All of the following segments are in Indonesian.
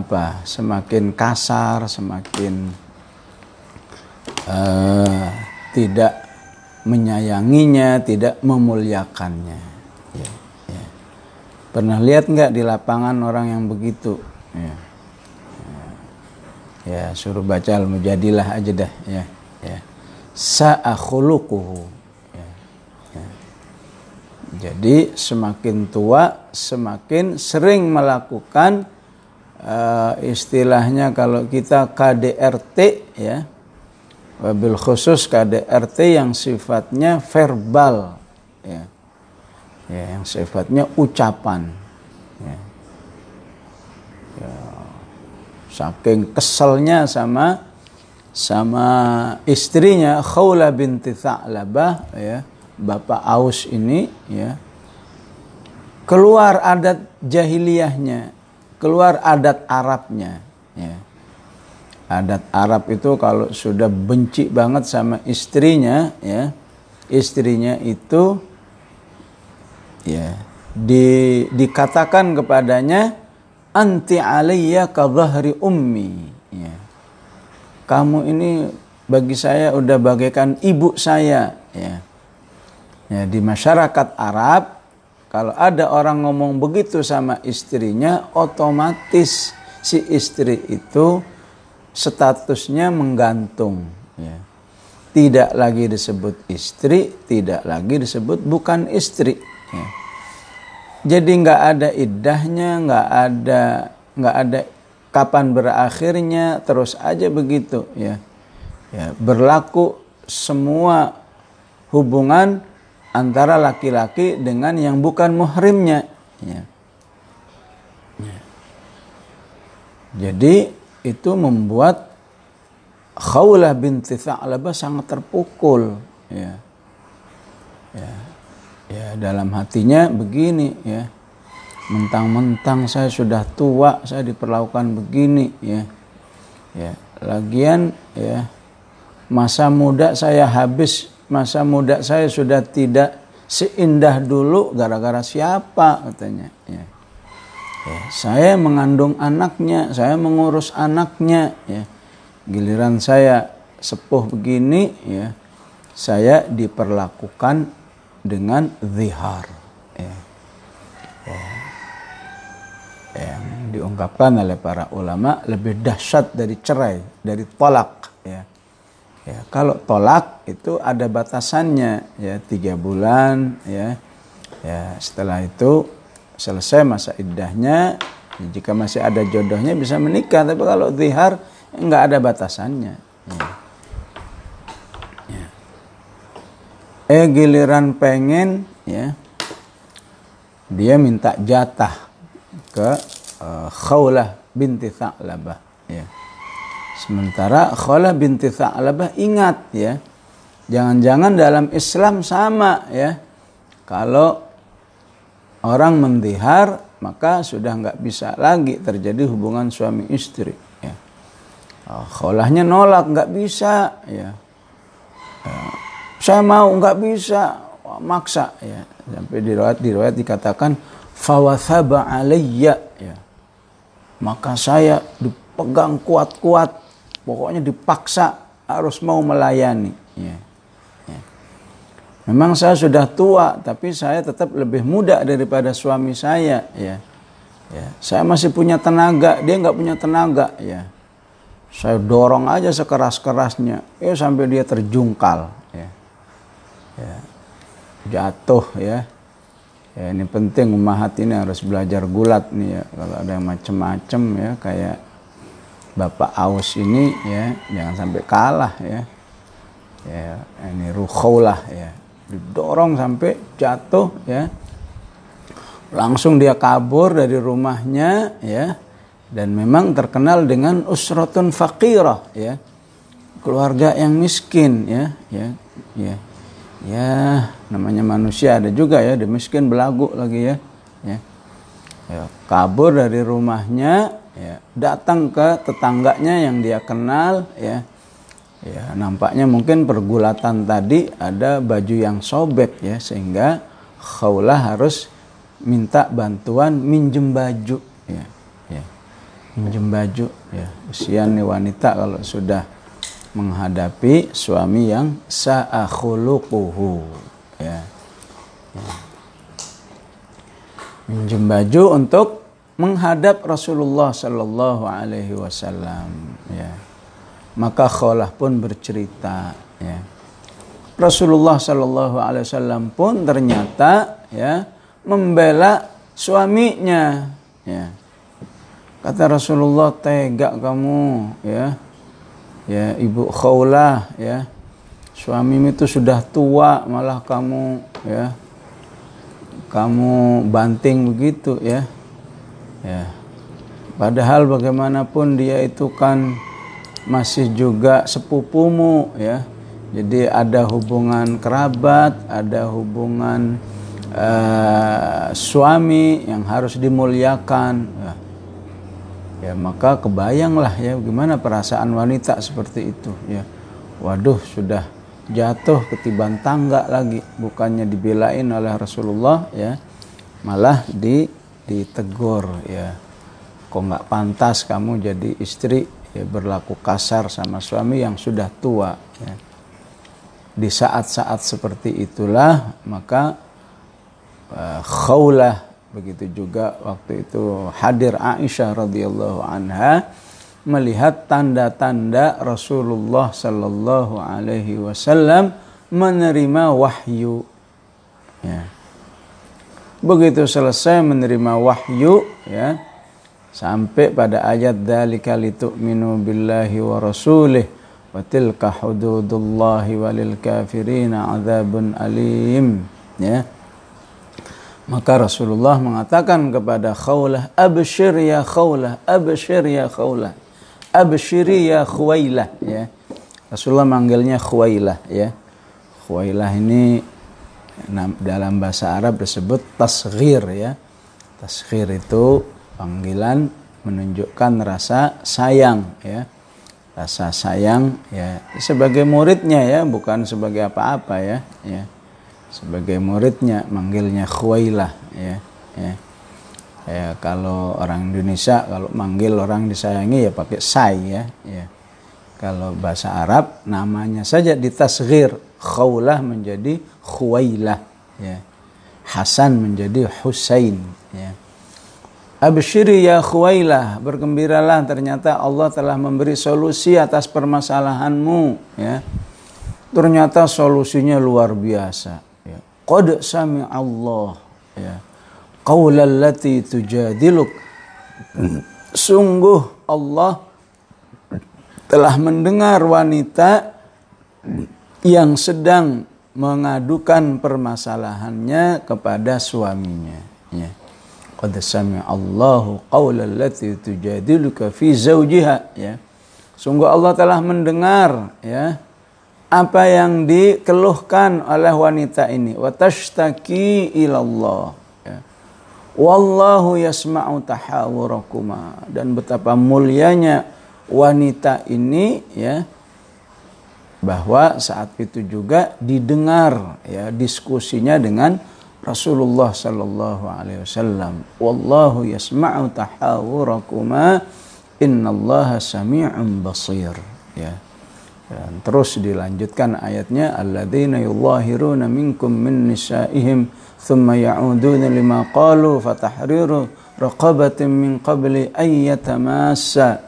apa semakin kasar semakin uh, tidak menyayanginya tidak memuliakannya. Ya, ya. pernah lihat nggak di lapangan orang yang begitu? Ya, ya, suruh baca al mujadilah aja dah ya ya. Sa'akhuluquhu ya, ya. jadi semakin tua semakin sering melakukan uh, istilahnya kalau kita KDRT ya. Wabil khusus KDRT yang sifatnya verbal ya, ya yang sifatnya ucapan ya. Ya, saking keselnya sama sama istrinya Khawla binti Tha'labah ya. Bapak Aus ini ya. Keluar adat jahiliyahnya keluar adat Arabnya ya. adat Arab itu kalau sudah benci banget sama istrinya ya istrinya itu ya di, dikatakan kepadanya anti alaiya ka ummi ya. kamu ini bagi saya udah bagaikan ibu saya ya ya di masyarakat Arab kalau ada orang ngomong begitu sama istrinya, otomatis si istri itu statusnya menggantung. Ya. Tidak lagi disebut istri, tidak lagi disebut bukan istri. Ya. Jadi nggak ada idahnya, nggak ada nggak ada kapan berakhirnya, terus aja begitu. Ya. Ya, berlaku semua hubungan antara laki-laki dengan yang bukan muhrimnya. Ya. Ya. Jadi itu membuat Khawlah binti Tha'labah sangat terpukul. Ya. Ya. ya dalam hatinya begini ya. Mentang-mentang saya sudah tua, saya diperlakukan begini ya. Ya, lagian ya masa muda saya habis masa muda saya sudah tidak seindah dulu gara-gara siapa katanya ya. ya saya mengandung anaknya saya mengurus anaknya ya giliran saya sepuh begini ya saya diperlakukan dengan zihar ya. ya. yang diungkapkan oleh para ulama lebih dahsyat dari cerai dari tolak ya Ya, kalau tolak itu ada batasannya ya tiga bulan ya. Ya setelah itu selesai masa iddahnya. Jika masih ada jodohnya bisa menikah. Tapi kalau zihar nggak ada batasannya. Ya. Ya. Eh giliran pengen ya dia minta jatah ke uh, Khawlah binti Tha'labah ya. Sementara Khala binti Tha'labah ingat ya. Jangan-jangan dalam Islam sama ya. Kalau orang mendihar maka sudah nggak bisa lagi terjadi hubungan suami istri ya. Oh, kholahnya nolak nggak bisa ya. ya. Saya mau nggak bisa maksa ya. Sampai di riwayat dikatakan fawathaba alayya ya. Maka saya dipegang kuat-kuat pokoknya dipaksa harus mau melayani. Ya. Ya. Memang saya sudah tua, tapi saya tetap lebih muda daripada suami saya. Ya. Ya. Saya masih punya tenaga, dia nggak punya tenaga. Ya. Saya dorong aja sekeras-kerasnya, ya sampai dia terjungkal. Ya. Ya. Jatuh ya. Ya ini penting umat ini harus belajar gulat nih ya. Kalau ada yang macem-macem ya kayak Bapak Aus ini ya jangan sampai kalah ya. Ya, ini rukhaulah ya. Didorong sampai jatuh ya. Langsung dia kabur dari rumahnya ya. Dan memang terkenal dengan usratun faqirah ya. Keluarga yang miskin ya, ya, ya. Ya, namanya manusia ada juga ya, dia miskin belagu lagi ya. Ya. ya kabur dari rumahnya ya, datang ke tetangganya yang dia kenal ya ya nampaknya mungkin pergulatan tadi ada baju yang sobek ya sehingga khawlah harus minta bantuan minjem baju ya, ya. minjem baju ya usian nih wanita kalau sudah menghadapi suami yang sa'akhuluquhu ya. ya. minjem baju untuk menghadap Rasulullah Shallallahu Alaihi Wasallam ya. Maka Kholah pun bercerita ya. Rasulullah Shallallahu Alaihi Wasallam pun ternyata ya membela suaminya ya. Kata Rasulullah tega kamu ya. Ya ibu Khawlah ya. Suamimu itu sudah tua malah kamu ya. Kamu banting begitu ya ya. Padahal bagaimanapun dia itu kan masih juga sepupumu ya. Jadi ada hubungan kerabat ada hubungan uh, suami yang harus dimuliakan. Ya. ya maka kebayanglah ya gimana perasaan wanita seperti itu ya. Waduh sudah jatuh ketiban tangga lagi. Bukannya dibelain oleh Rasulullah ya. Malah di ditegur ya kok nggak pantas kamu jadi istri ya, berlaku kasar sama suami yang sudah tua. Ya. Di saat-saat seperti itulah maka uh, khawlah begitu juga waktu itu hadir Aisyah radhiyallahu anha melihat tanda-tanda Rasulullah sallallahu alaihi wasallam menerima wahyu. Ya. Begitu selesai menerima wahyu, ya, sampai pada ayat dzalika litu'minu billahi wa rasulih wa tilka hududullahi walil kafirina adzabun alim. Ya. Maka Rasulullah mengatakan kepada Khawlah abshir ya Khawlah abshir ya Khawlah abshiri ya Khuwailah. Ya. Rasulullah manggilnya Khuwailah ya. Khuwailah ini dalam bahasa Arab disebut tasghir ya. Tasghir itu panggilan menunjukkan rasa sayang ya. Rasa sayang ya sebagai muridnya ya bukan sebagai apa-apa ya ya. Sebagai muridnya manggilnya khuailah ya ya. Ya kalau orang Indonesia kalau manggil orang disayangi ya pakai say ya ya. Kalau bahasa Arab namanya saja ditasghir khaulah menjadi khuailah ya Hasan menjadi Husain ya Absyiri ya khuwailah, bergembiralah ternyata Allah telah memberi solusi atas permasalahanmu ya. Ternyata solusinya luar biasa ya. Qad sami Allah ya. Qaulallati tujadiluk. Sungguh Allah telah mendengar wanita yang sedang mengadukan permasalahannya kepada suaminya. Ya. Qad Allahu qawla allati tujadiluka fi zawjiha. Ya. Sungguh Allah telah mendengar ya apa yang dikeluhkan oleh wanita ini. Wa tashtaki ila Allah ya. wallahu yasma'u tahawurakuma. Dan betapa mulianya wanita ini ya bahwa saat itu juga didengar ya diskusinya dengan Rasulullah sallallahu alaihi wasallam. Wallahu yasma'u tahawurakuma innallaha sami'un basir ya. Dan terus dilanjutkan ayatnya alladzina yudhahiruna minkum min nisa'ihim thumma ya'uduna lima qalu fatahriru raqabatin min qabli ay yatamassa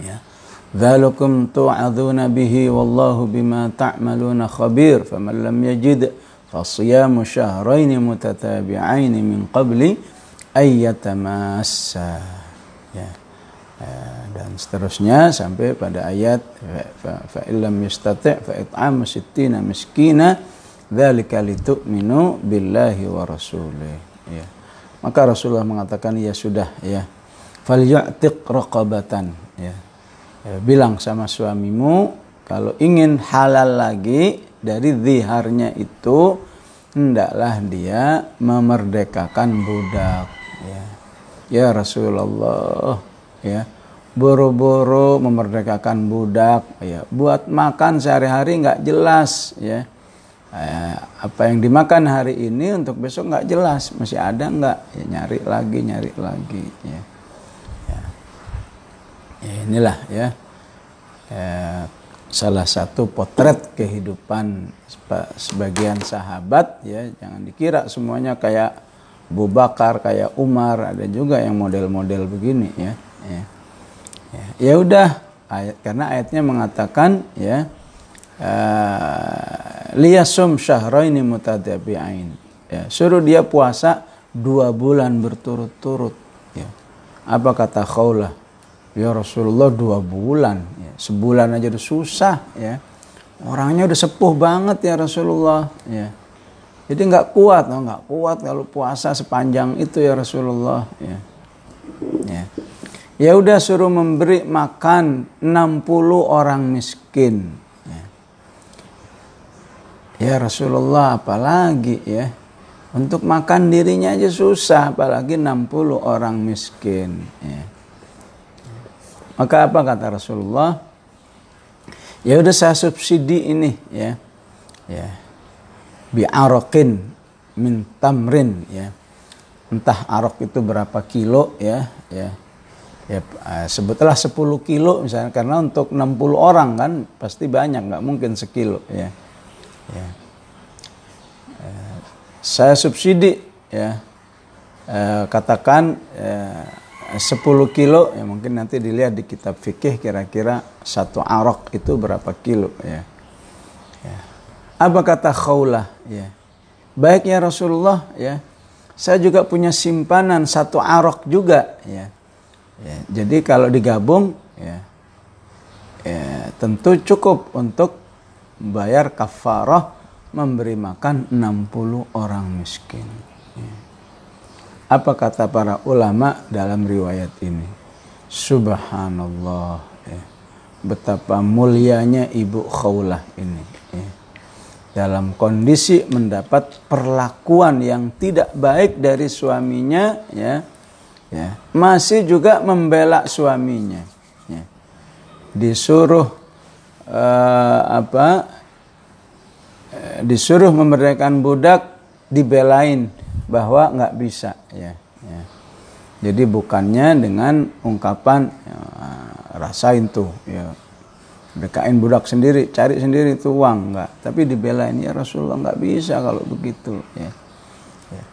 ya dzalikum tu'adzuna bihi wallahu bima ta'maluna khabir faman lam yajid فصيام شهرين متتابعين من قبل أن يتماسا ya. dan seterusnya sampai pada ayat fa illam yastati' fa it'am sittina miskina dzalika litu'minu billahi wa rasulih ya maka Rasulullah mengatakan ya sudah ya falyu'tiq raqabatan ya. ya bilang sama suamimu kalau ingin halal lagi dari ziharnya itu hendaklah dia memerdekakan budak ya. Ya Rasulullah ya. Boro-boro memerdekakan budak ya. Buat makan sehari-hari nggak jelas ya. Eh, apa yang dimakan hari ini untuk besok nggak jelas masih ada nggak? Ya, nyari lagi nyari lagi ya. Ya inilah ya. Eh, salah satu potret kehidupan sebagian sahabat ya. Jangan dikira semuanya kayak Abu Bakar kayak Umar. Ada juga yang model-model begini ya. Ya ya, ya udah ayat karena ayatnya mengatakan ya uh, liyasum syahraini mutadabi'ain ya suruh dia puasa dua bulan berturut-turut. Ya apa kata Khawlah ya Rasulullah dua bulan ya. sebulan aja udah susah ya orangnya udah sepuh banget ya Rasulullah ya jadi nggak kuat oh, nggak kuat kalau puasa sepanjang itu ya Rasulullah ya ya ya udah suruh memberi makan 60 orang miskin ya, ya Rasulullah apalagi ya untuk makan dirinya aja susah, apalagi 60 orang miskin. Ya. Maka apa kata Rasulullah? Ya udah saya subsidi ini ya. Ya. Bi'arokin min tamrin ya. Entah arok itu berapa kilo ya, ya. Ya, eh, sebutlah 10 kilo misalnya karena untuk 60 orang kan pasti banyak nggak mungkin sekilo ya. Ya saya subsidi ya e, katakan eh, 10 kilo ya mungkin nanti dilihat di kitab fikih kira-kira satu arok itu berapa kilo ya. ya. Apa kata khaulah ya. Baik ya Rasulullah ya. Saya juga punya simpanan satu arok juga ya. ya jadi kalau digabung ya, ya tentu cukup untuk bayar kafarah memberi makan 60 orang miskin. Apa kata para ulama dalam riwayat ini? Subhanallah. Ya. Betapa mulianya ibu khawlah ini. Ya. Dalam kondisi mendapat perlakuan yang tidak baik dari suaminya, ya, ya masih juga membela suaminya. Ya. Disuruh uh, apa Eh, disuruh memerdekakan budak dibelain bahwa nggak bisa ya, ya. Jadi bukannya dengan ungkapan ya, rasain tuh ya bekain budak sendiri, cari sendiri itu uang nggak, tapi dibelain ya Rasulullah nggak bisa kalau begitu ya. ya.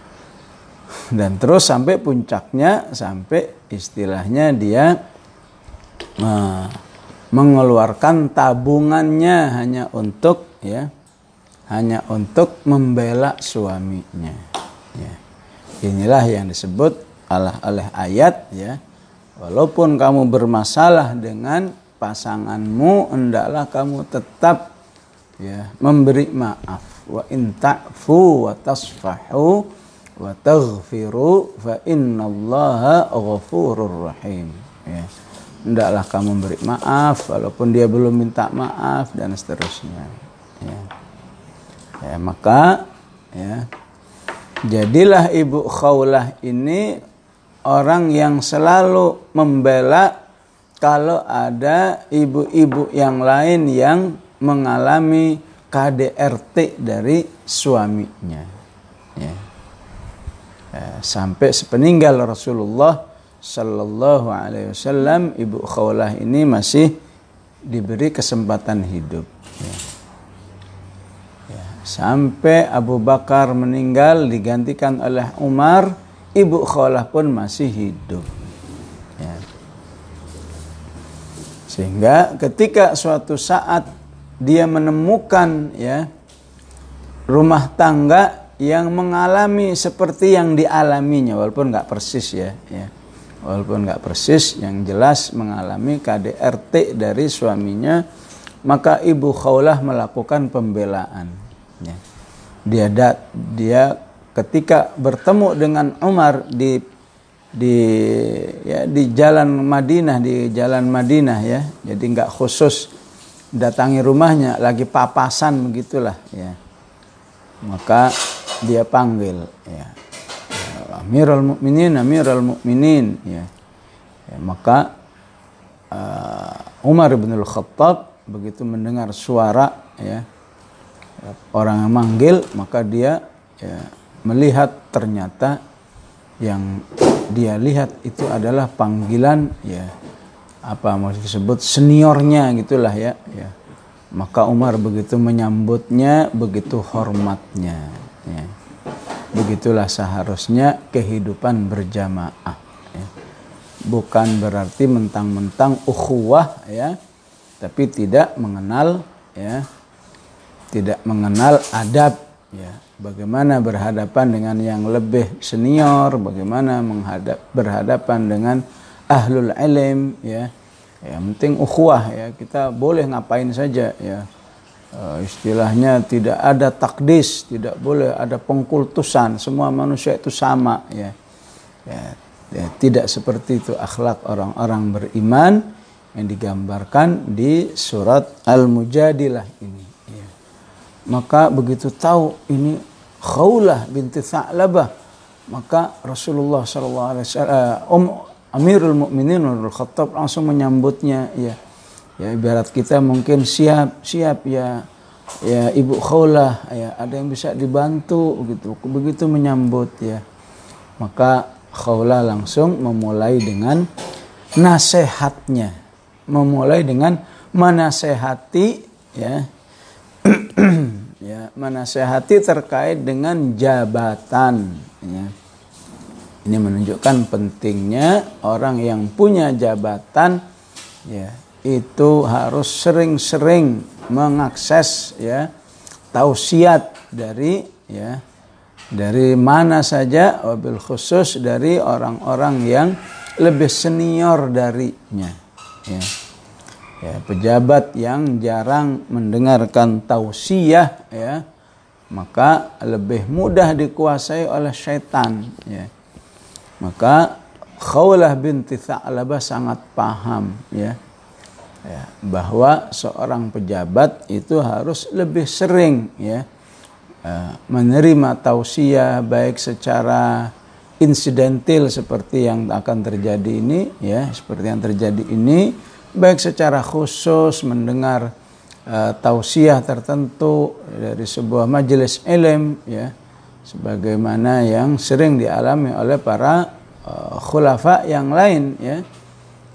Dan terus sampai puncaknya sampai istilahnya dia uh, mengeluarkan tabungannya hanya untuk ya hanya untuk membela suaminya. Inilah yang disebut Allah oleh ayat ya. Walaupun kamu bermasalah dengan pasanganmu, hendaklah kamu tetap ya memberi maaf. Wa in ta'fu wa tasfahu wa taghfiru fa innallaha ghafurur rahim. Ya. Hendaklah kamu beri maaf walaupun dia belum minta maaf dan seterusnya. Ya ya, maka ya jadilah ibu khawlah ini orang yang selalu membela kalau ada ibu-ibu yang lain yang mengalami KDRT dari suaminya. Ya. ya sampai sepeninggal Rasulullah Sallallahu Alaihi Wasallam ibu khawlah ini masih diberi kesempatan hidup. Ya sampai Abu Bakar meninggal digantikan oleh Umar ibu Khalah pun masih hidup. Ya. sehingga ketika suatu saat dia menemukan ya rumah tangga yang mengalami seperti yang dialaminya walaupun nggak persis ya, ya. Walaupun nggak persis yang jelas mengalami KDRT dari suaminya maka ibu Khawlah melakukan pembelaan Ya. Dia dat, dia ketika bertemu dengan Umar di di ya di jalan Madinah di jalan Madinah ya. Jadi nggak khusus datangi rumahnya lagi papasan begitulah ya. Maka dia panggil ya, Amirul Mukminin Amirul Mukminin ya, ya maka uh, Umar bin Khattab begitu mendengar suara ya orang yang manggil maka dia ya, melihat ternyata yang dia lihat itu adalah panggilan ya apa mau disebut seniornya gitulah ya ya maka Umar begitu menyambutnya begitu hormatnya ya. begitulah seharusnya kehidupan berjamaah ya. bukan berarti mentang-mentang ukhuwah ya tapi tidak mengenal ya tidak mengenal adab. Ya bagaimana berhadapan dengan yang lebih senior bagaimana menghadap berhadapan dengan ahlul ilm ya. Yang penting ukhuwah ya. Kita boleh ngapain saja ya. Uh, istilahnya tidak ada takdis tidak boleh ada pengkultusan. Semua manusia itu sama ya. Ya, ya tidak seperti itu akhlak orang-orang beriman yang digambarkan di surat al-mujadilah ini. Maka begitu tahu ini Khawlah binti Tha'labah maka Rasulullah sallallahu alaihi wasallam um, Amirul Mukminin Umar Khattab langsung menyambutnya ya. Ya ibarat kita mungkin siap siap ya ya Ibu Khawlah ya ada yang bisa dibantu gitu. Begitu menyambut ya. Maka Khawlah langsung memulai dengan nasihatnya. Memulai dengan menasehati ya. Menasehati terkait dengan jabatan ya ini menunjukkan pentingnya orang yang punya jabatan ya itu harus sering-sering mengakses ya tausiat dari ya dari mana saja wabil khusus dari orang-orang yang lebih senior darinya ya. Ya pejabat yang jarang mendengarkan tausiah ya maka lebih mudah dikuasai oleh syaitan ya. Maka Khawlah binti Tha'labah sangat paham ya, ya bahwa seorang pejabat itu harus lebih sering ya eh, menerima tausiah baik secara insidentil seperti yang akan terjadi ini ya seperti yang terjadi ini baik secara khusus mendengar uh, tausiah tertentu dari sebuah majelis ilm ya sebagaimana yang sering dialami oleh para uh, khulafa yang lain ya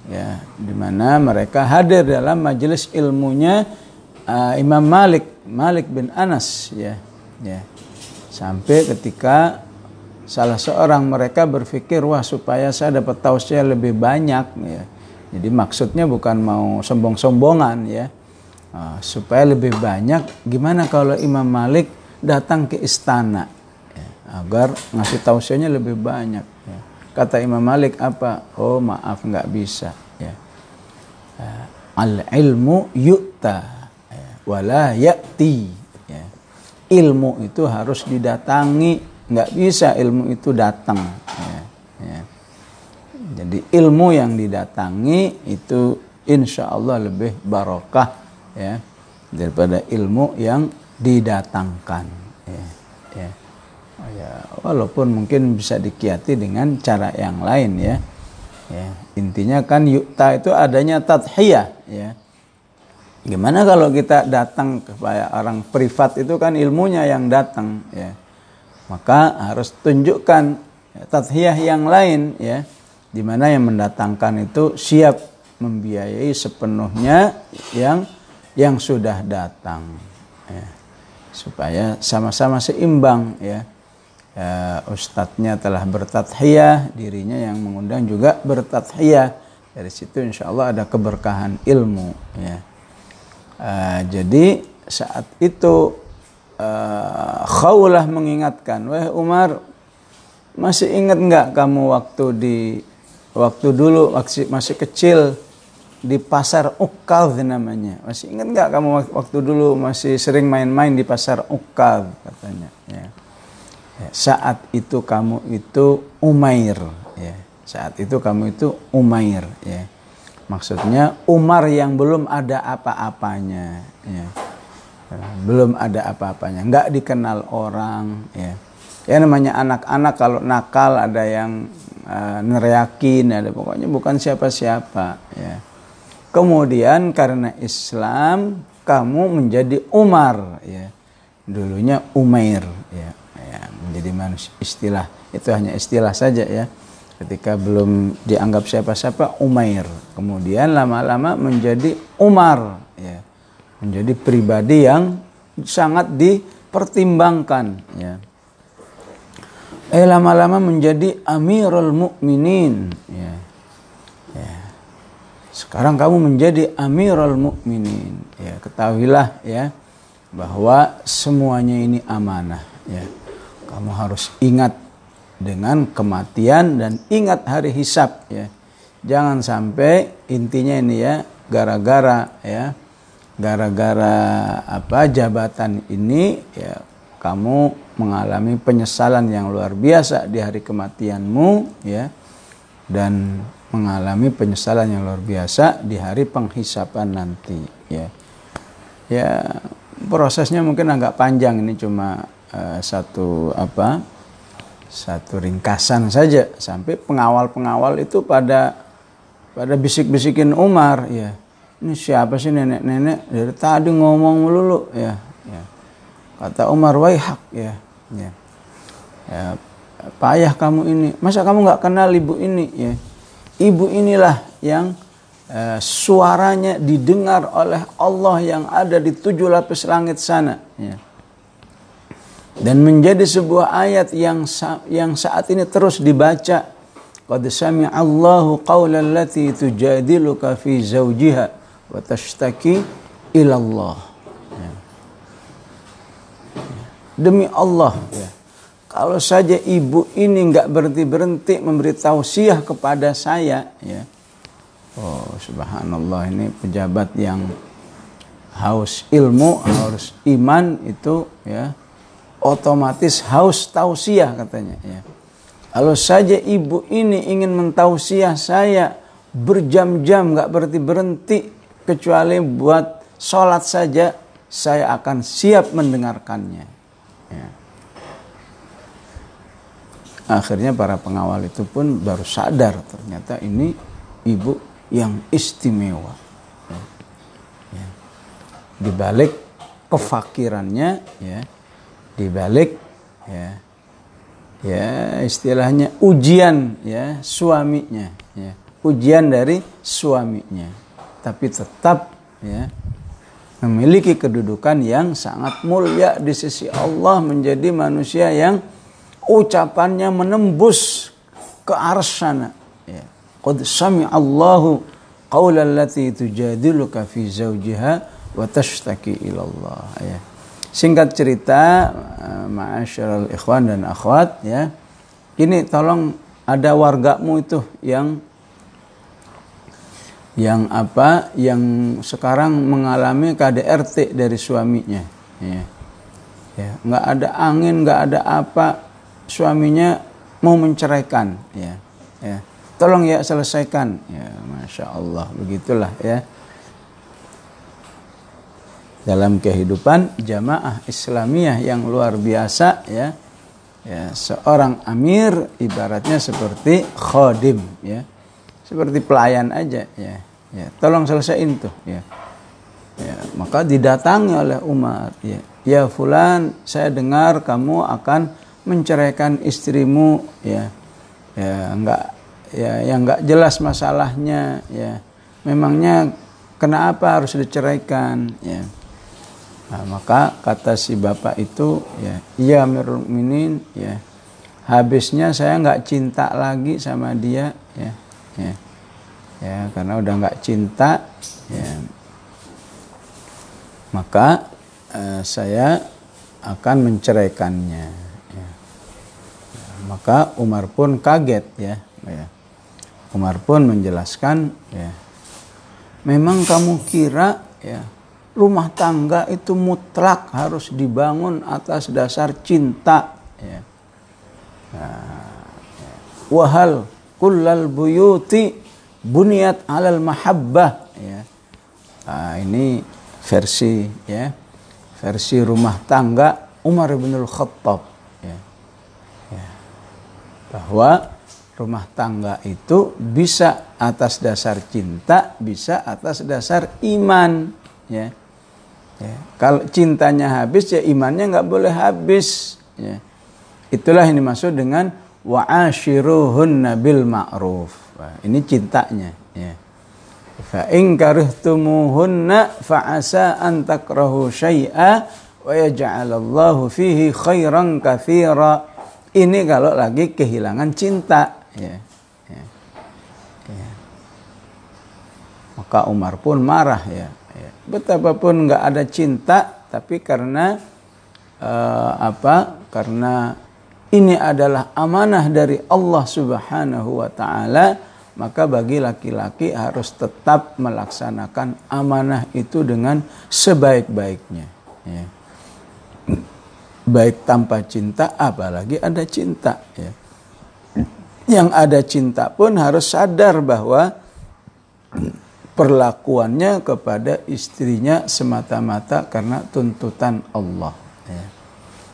ya di mana mereka hadir dalam majelis ilmunya uh, Imam Malik Malik bin Anas ya ya. Sampai ketika salah seorang mereka berpikir wah supaya saya dapat tausiah lebih banyak ya jadi maksudnya bukan mau sombong-sombongan ya uh, supaya lebih banyak gimana kalau Imam Malik datang ke istana agar ngasih tausiahnya lebih banyak. Ya. Kata Imam Malik apa? Oh maaf nggak bisa. Ya. Uh, Al ilmu yu'ta ya. wala ya'ti. Ya. Ilmu itu harus didatangi, nggak bisa ilmu itu datang. Ya. Ya. Jadi ilmu yang didatangi itu insya Allah lebih barokah ya daripada ilmu yang didatangkan. Ya. Ya ya walaupun mungkin bisa dikiati dengan cara yang lain ya ya intinya kan yukta itu adanya tadhiyah ya gimana kalau kita datang kepada orang privat itu kan ilmunya yang datang ya maka harus tunjukkan ya, tadhiyah yang lain ya di mana yang mendatangkan itu siap membiayai sepenuhnya yang yang sudah datang ya supaya sama-sama seimbang ya ya, ustadznya telah bertathiyah, dirinya yang mengundang juga bertathiyah. Dari situ insya Allah ada keberkahan ilmu. Ya. Uh, jadi saat itu uh, Khawlah mengingatkan, wah Umar masih ingat nggak kamu waktu di waktu dulu masih masih kecil di pasar Ukal namanya masih ingat nggak kamu waktu dulu masih sering main-main di pasar Ukal katanya ya Ya, saat itu kamu itu Umair ya. Saat itu kamu itu Umair ya. Maksudnya Umar yang belum ada apa-apanya ya. Belum ada apa-apanya, nggak dikenal orang ya. Ya namanya anak-anak kalau nakal ada yang uh, neriakin ada pokoknya bukan siapa-siapa ya. Kemudian karena Islam kamu menjadi Umar ya. Dulunya Umair ya menjadi manusia istilah itu hanya istilah saja ya ketika belum dianggap siapa-siapa Umair kemudian lama-lama menjadi Umar ya menjadi pribadi yang sangat dipertimbangkan ya eh lama-lama menjadi Amirul Mukminin ya. ya sekarang kamu menjadi Amirul Mukminin ya ketahuilah ya bahwa semuanya ini amanah ya kamu harus ingat dengan kematian dan ingat hari hisab ya. Jangan sampai intinya ini ya gara-gara ya gara-gara apa jabatan ini ya kamu mengalami penyesalan yang luar biasa di hari kematianmu ya dan mengalami penyesalan yang luar biasa di hari penghisapan nanti ya. Ya prosesnya mungkin agak panjang ini cuma uh, satu apa satu ringkasan saja sampai pengawal-pengawal itu pada pada bisik-bisikin Umar ya. Ini siapa sih nenek-nenek? Dari tadi ngomong melulu ya, ya. Kata Umar waihak ya ya, ya payah kamu ini? Masa kamu nggak kenal ibu ini? Ya. Ibu inilah yang uh, suaranya didengar oleh Allah yang ada di tujuh lapis langit sana. Ya. Dan menjadi sebuah ayat yang yang saat ini terus dibaca. Qad sami'a Allahu qawlan lati tujadiluka fi zawjiha wa tashtaki ila Allah ya. Demi Allah ya. kalau saja ibu ini nggak berhenti berhenti memberi tausiah kepada saya ya oh subhanallah ini pejabat yang haus ilmu haus iman itu ya otomatis haus tausiah katanya ya. Kalau saja ibu ini ingin mentausiah saya berjam-jam nggak berhenti berhenti kecuali buat sholat saja saya akan siap mendengarkannya. Ya. Akhirnya para pengawal itu pun baru sadar ternyata ini ibu yang istimewa. Ya. Ya. Di balik kefakirannya ya di balik ya ya istilahnya ujian ya suaminya ya ujian dari suaminya tapi tetap ya memiliki kedudukan yang sangat mulia di sisi Allah menjadi manusia yang ucapannya menembus ke arah sana. Ya. Qad sami Allahu qawla allati tujadiluka fi zawjiha wa tashtaki ila Allah. Ya. Singkat cerita, eh, ma'asyarul ikhwan dan akhwat ya. Ini tolong ada wargamu itu yang yang apa? Yang sekarang mengalami KDRT dari suaminya. Ya. ya nggak ada angin nggak ada apa. Suaminya mau menceraikan. Ya. Ya. Tolong ya selesaikan. Ya masya Allah begitulah ya. Dalam kehidupan jamaah Islamiyah yang luar biasa ya. Ya, seorang amir ibaratnya seperti khodim ya. Seperti pelayan aja ya. Ya, tolong selesaiin tuh ya. Ya, maka didatangi oleh Umar ya. Ya fulan, saya dengar kamu akan menceraikan istrimu ya. Ya, enggak ya yang enggak jelas masalahnya ya. Memangnya kenapa harus diceraikan ya Nah, maka kata si bapak itu ya, iya Amirul Mukminin ya. Habisnya saya nggak cinta lagi sama dia ya. Ya. Ya, karena udah nggak cinta ya. Maka eh, saya akan menceraikannya ya. Maka Umar pun kaget ya, ya. Umar pun menjelaskan ya. Memang kamu kira ya rumah tangga itu mutlak harus dibangun atas dasar cinta ya. Nah, ya. wahal kullal buyuti buniat alal mahabbah ya. Nah, ini versi ya versi rumah tangga Umar bin Khattab ya. ya. bahwa rumah tangga itu bisa atas dasar cinta bisa atas dasar iman ya Ya. Kalau cintanya habis ya imannya nggak boleh habis. Ya. Itulah yang dimaksud dengan wa ashiruhunna bil ma'ruf. ini cintanya ya. Fa in karihtumuhunna fa asa an takrahu syai'a wa yaj'alallahu fihi khairan katsira. Ini kalau lagi kehilangan cinta ya. ya. ya. Maka Umar pun marah ya. ya. Betapapun nggak ada cinta tapi karena uh, apa? Karena ini adalah amanah dari Allah Subhanahu wa taala, maka bagi laki-laki harus tetap melaksanakan amanah itu dengan sebaik-baiknya. Ya. Baik tanpa cinta, apalagi ada cinta. Ya. Yang ada cinta pun harus sadar bahwa perlakuannya kepada istrinya semata-mata karena tuntutan Allah. Ya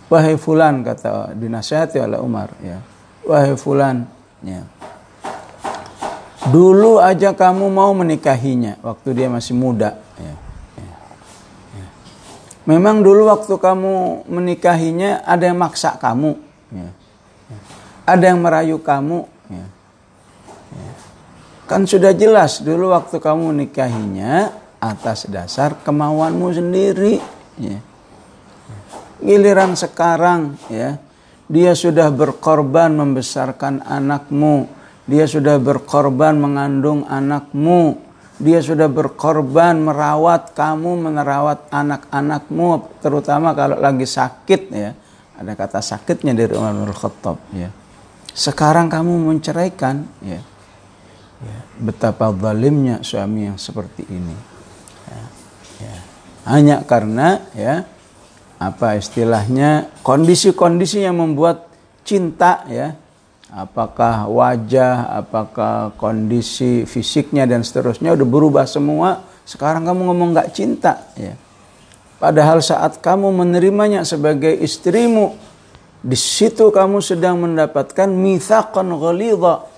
wahai fulan kata dinasihati oleh Umar ya wahai fulan ya dulu aja kamu mau menikahinya waktu dia masih muda ya. memang dulu waktu kamu menikahinya ada yang maksa kamu ya. ada yang merayu kamu ya. Ya. kan sudah jelas dulu waktu kamu menikahinya atas dasar kemauanmu sendiri ya Giliran sekarang ya, dia sudah berkorban membesarkan anakmu, dia sudah berkorban mengandung anakmu, dia sudah berkorban merawat kamu, menerawat anak-anakmu, terutama kalau lagi sakit ya. Ada kata sakitnya dari Umar bin Khattab ya. Sekarang kamu menceraikan ya. ya. Betapa zalimnya suami yang seperti ini. Ya. Ya. Hanya karena ya apa istilahnya kondisi-kondisi yang membuat cinta ya. Apakah wajah apakah kondisi fisiknya dan seterusnya udah berubah semua sekarang kamu ngomong nggak cinta ya. Padahal saat kamu menerimanya sebagai istrimu di situ kamu sedang mendapatkan mitsaqan ghalidha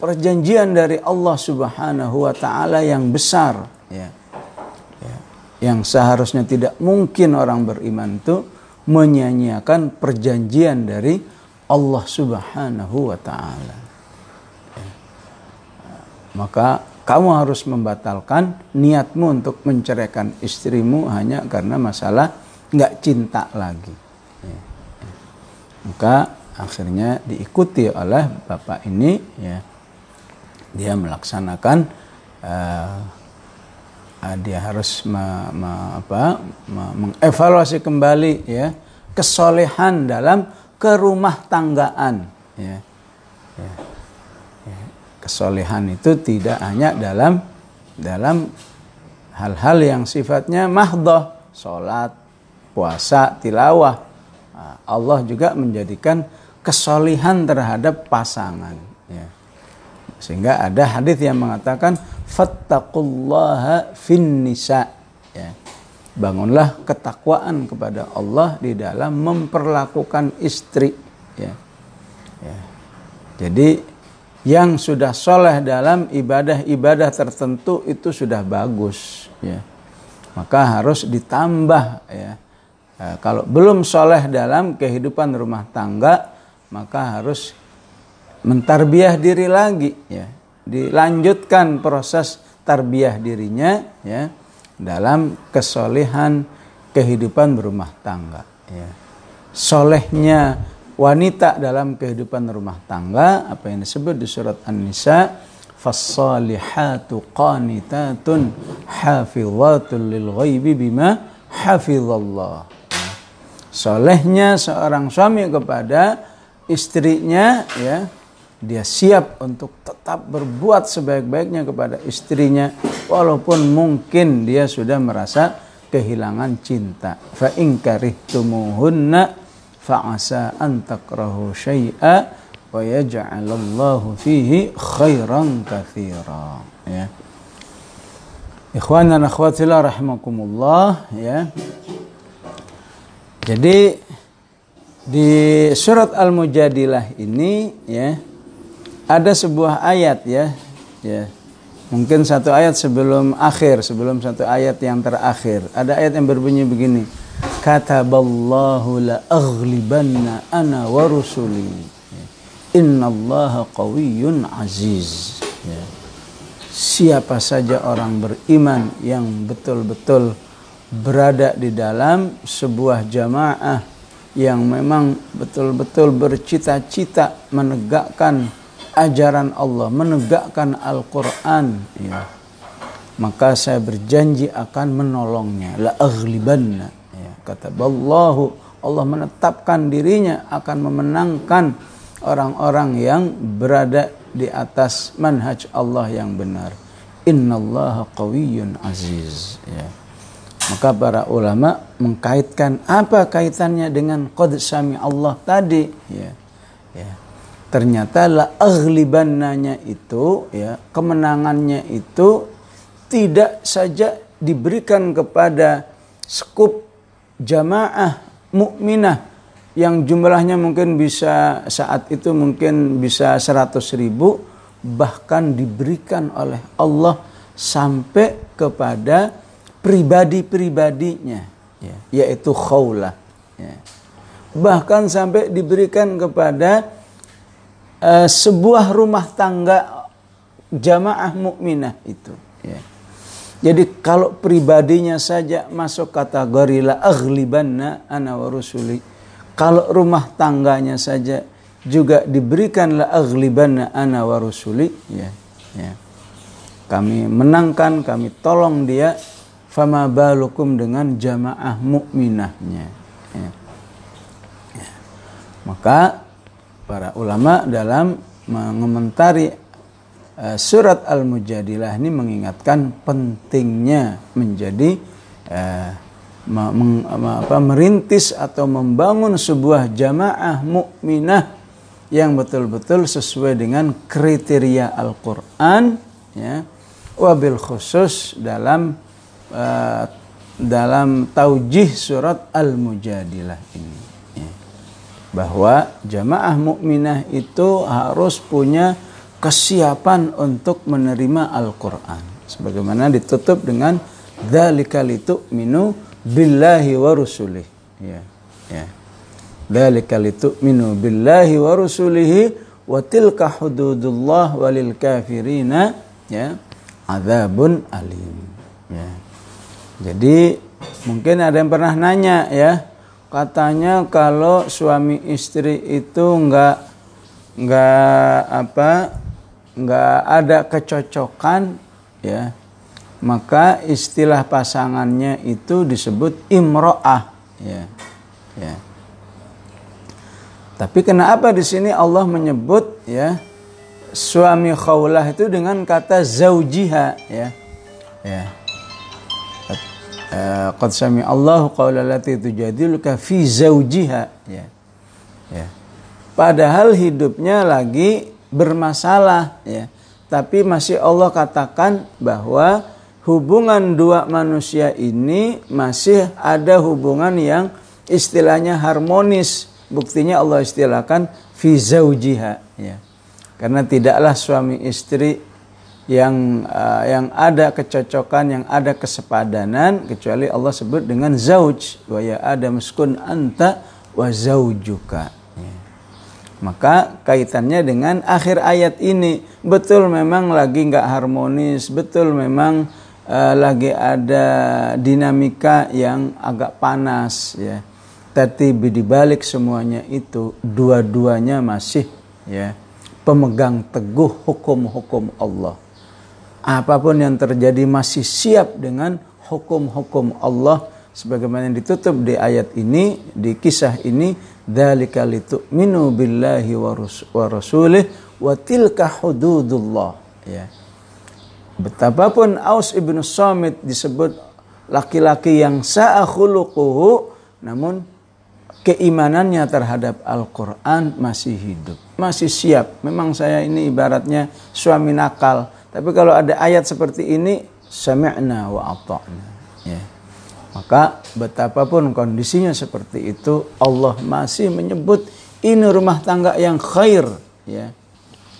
perjanjian dari Allah Subhanahu wa taala yang besar ya yang seharusnya tidak mungkin orang beriman itu menyanyiakan perjanjian dari Allah Subhanahu wa taala. Maka kamu harus membatalkan niatmu untuk menceraikan istrimu hanya karena masalah nggak cinta lagi. Maka akhirnya diikuti oleh bapak ini ya dia melaksanakan uh, dia harus me, me, apa, me, mengevaluasi kembali ya kesolehan dalam kerumah tanggaan ya. ya. ya. kesolehan itu tidak hanya dalam dalam hal-hal yang sifatnya mahdoh sholat puasa tilawah nah, Allah juga menjadikan kesolehan terhadap pasangan ya. Sehingga ada hadis yang mengatakan fattaqullaha fin nisa ya. bangunlah ketakwaan kepada Allah di dalam memperlakukan istri ya. ya. jadi yang sudah soleh dalam ibadah-ibadah tertentu itu sudah bagus ya maka harus ditambah ya e, kalau belum soleh dalam kehidupan rumah tangga maka harus mentarbiah diri lagi ya dilanjutkan proses tarbiyah dirinya ya dalam kesolehan kehidupan berumah tangga ya. Solehnya wanita dalam kehidupan rumah tangga apa yang disebut di surat An-Nisa fassalihatu qanitatun hafizatun lil ghaibi bima hafizallah. Ya. Solehnya seorang suami kepada istrinya ya dia siap untuk tetap berbuat sebaik-baiknya kepada istrinya walaupun mungkin dia sudah merasa kehilangan cinta. Fa in karihtumuhunna fa asa an takrahu syai'a wa yaj'alallahu fihi khairan katsira ya. Ikhwan dan akhwatillah rahimakumullah ya. Jadi di surat Al-Mujadilah ini ya ada sebuah ayat ya ya. Mungkin satu ayat sebelum akhir sebelum satu ayat yang terakhir. Ada ayat yang berbunyi begini kataballahu la aghlibanna ana wa rusuli. Innallaha qawiyyun aziz. Ya. siapa saja orang beriman yang betul-betul berada di dalam sebuah jamaah yang memang betul-betul bercita-cita menegakkan ajaran Allah, menegakkan Al-Quran, ya. maka saya berjanji akan menolongnya. La aghlibanna. Ya. Kata Allah, Allah menetapkan dirinya akan memenangkan orang-orang yang berada di atas manhaj Allah yang benar. Innallaha qawiyyun aziz. Ya. Maka para ulama mengkaitkan apa kaitannya dengan qad sami Allah tadi ya. Ya. Ternyata la aghlibannanya itu ya, kemenangannya itu tidak saja diberikan kepada skup jamaah mukminah yang jumlahnya mungkin bisa saat itu mungkin bisa 100 ribu bahkan diberikan oleh Allah sampai kepada pribadi-pribadinya ya, yaitu khawlah ya. bahkan sampai diberikan kepada uh, sebuah rumah tangga jamaah mukminah itu ya. jadi kalau pribadinya saja masuk kategori la aghlibanna ana wa rusuli kalau rumah tangganya saja juga diberikan la aghlibanna ana wa rusuli ya ya kami menangkan kami tolong dia fama balukum dengan jamaah mukminahnya ya. ya. maka para ulama dalam mengomentari uh, surat al-mujadilah ini mengingatkan pentingnya menjadi apa, merintis atau membangun sebuah jamaah mukminah yang betul-betul sesuai dengan kriteria Al-Qur'an ya wabil khusus dalam uh, dalam taujih surat Al-Mujadilah ini. Bahwa jamaah mukminah itu harus punya kesiapan untuk menerima Al-Qur'an. Sebagaimana ditutup dengan dzalika minu billahi wa rusulih ya ya. Dzalika minu billahi wa rusulihi wa tilka hududullah walil kafirina. Ya adzabun alim. Ya. Jadi mungkin ada yang pernah nanya ya, katanya kalau suami istri itu nggak nggak apa nggak ada kecocokan ya maka istilah pasangannya itu disebut imro'ah ya ya. Tapi kenapa di sini Allah menyebut ya suami khawlah itu dengan kata zaujiha ya ya qad sami Allahu qawla lati tujadiluka fi zaujiha ya. Ya. Padahal hidupnya lagi bermasalah ya. Tapi masih Allah katakan bahwa hubungan dua manusia ini masih ada hubungan yang istilahnya harmonis. Buktinya Allah istilahkan fi zaujiha ya. Karena tidaklah suami istri yang uh, yang ada kecocokan, yang ada kesepadanan kecuali Allah sebut dengan zauj wa ya adam skun anta wa zaujuka. Ya. Maka kaitannya dengan akhir ayat ini betul memang lagi nggak harmonis, betul memang uh, lagi ada dinamika yang agak panas ya. Tapi di balik semuanya itu dua-duanya masih ya pemegang teguh hukum-hukum Allah apa pun yang terjadi masih siap dengan hukum-hukum Allah sebagaimana yang ditutup di ayat ini di kisah ini dzalika litu'minu billahi wa rasulih wa tilka hududullah. Ya. Betapapun Aus ibnu Samit disebut laki-laki yang sa'a khuluquhu namun keimanannya terhadap Al-Quran masih hidup masih siap. Memang saya ini ibaratnya suami nakal tapi kalau ada ayat seperti ini, sami'na wa ata'na. Ya. Maka betapapun kondisinya seperti itu, Allah masih menyebut ini rumah tangga yang khair. Ya.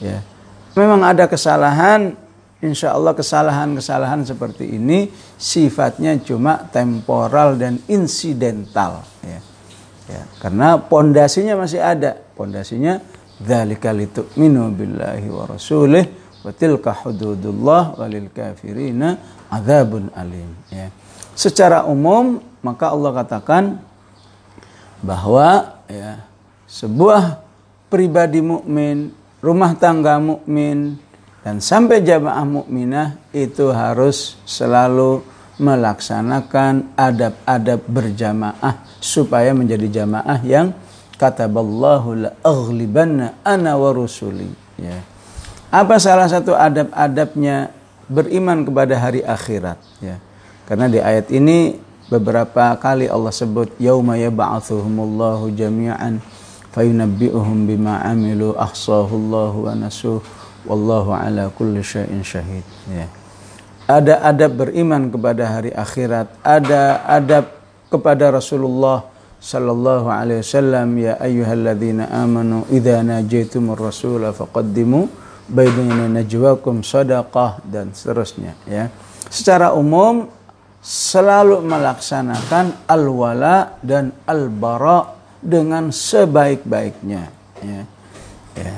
Ya. Memang ada kesalahan, insya Allah kesalahan-kesalahan seperti ini sifatnya cuma temporal dan insidental. Ya. Ya. Karena pondasinya masih ada. Pondasinya dzalika litu'minu billahi wa rasulih wa hududullah walil kafirina adzabun alim. Ya. Secara umum maka Allah katakan bahwa ya sebuah pribadi mukmin rumah tangga mukmin dan sampai jamaah mukminah itu harus selalu melaksanakan adab-adab berjamaah supaya menjadi jamaah yang kataballahu la aghlibanna ana wa rusuli. Ya. Apa salah satu adab-adabnya beriman kepada hari akhirat? Ya. Karena di ayat ini beberapa kali Allah sebut yauma yab'atsuhumullahu jami'an fayunabbi'uhum bima amilu ahsahullahu wa nasuh wallahu ala kulli syai'in syahid. Ya. Ada adab beriman kepada hari akhirat, ada adab kepada Rasulullah sallallahu alaihi wasallam ya ayyuhalladzina amanu idza najaitumur rasula faqaddimu baina najwakum sadaqah dan seterusnya ya. Secara umum selalu melaksanakan al-wala dan al-bara dengan sebaik-baiknya ya. Ya.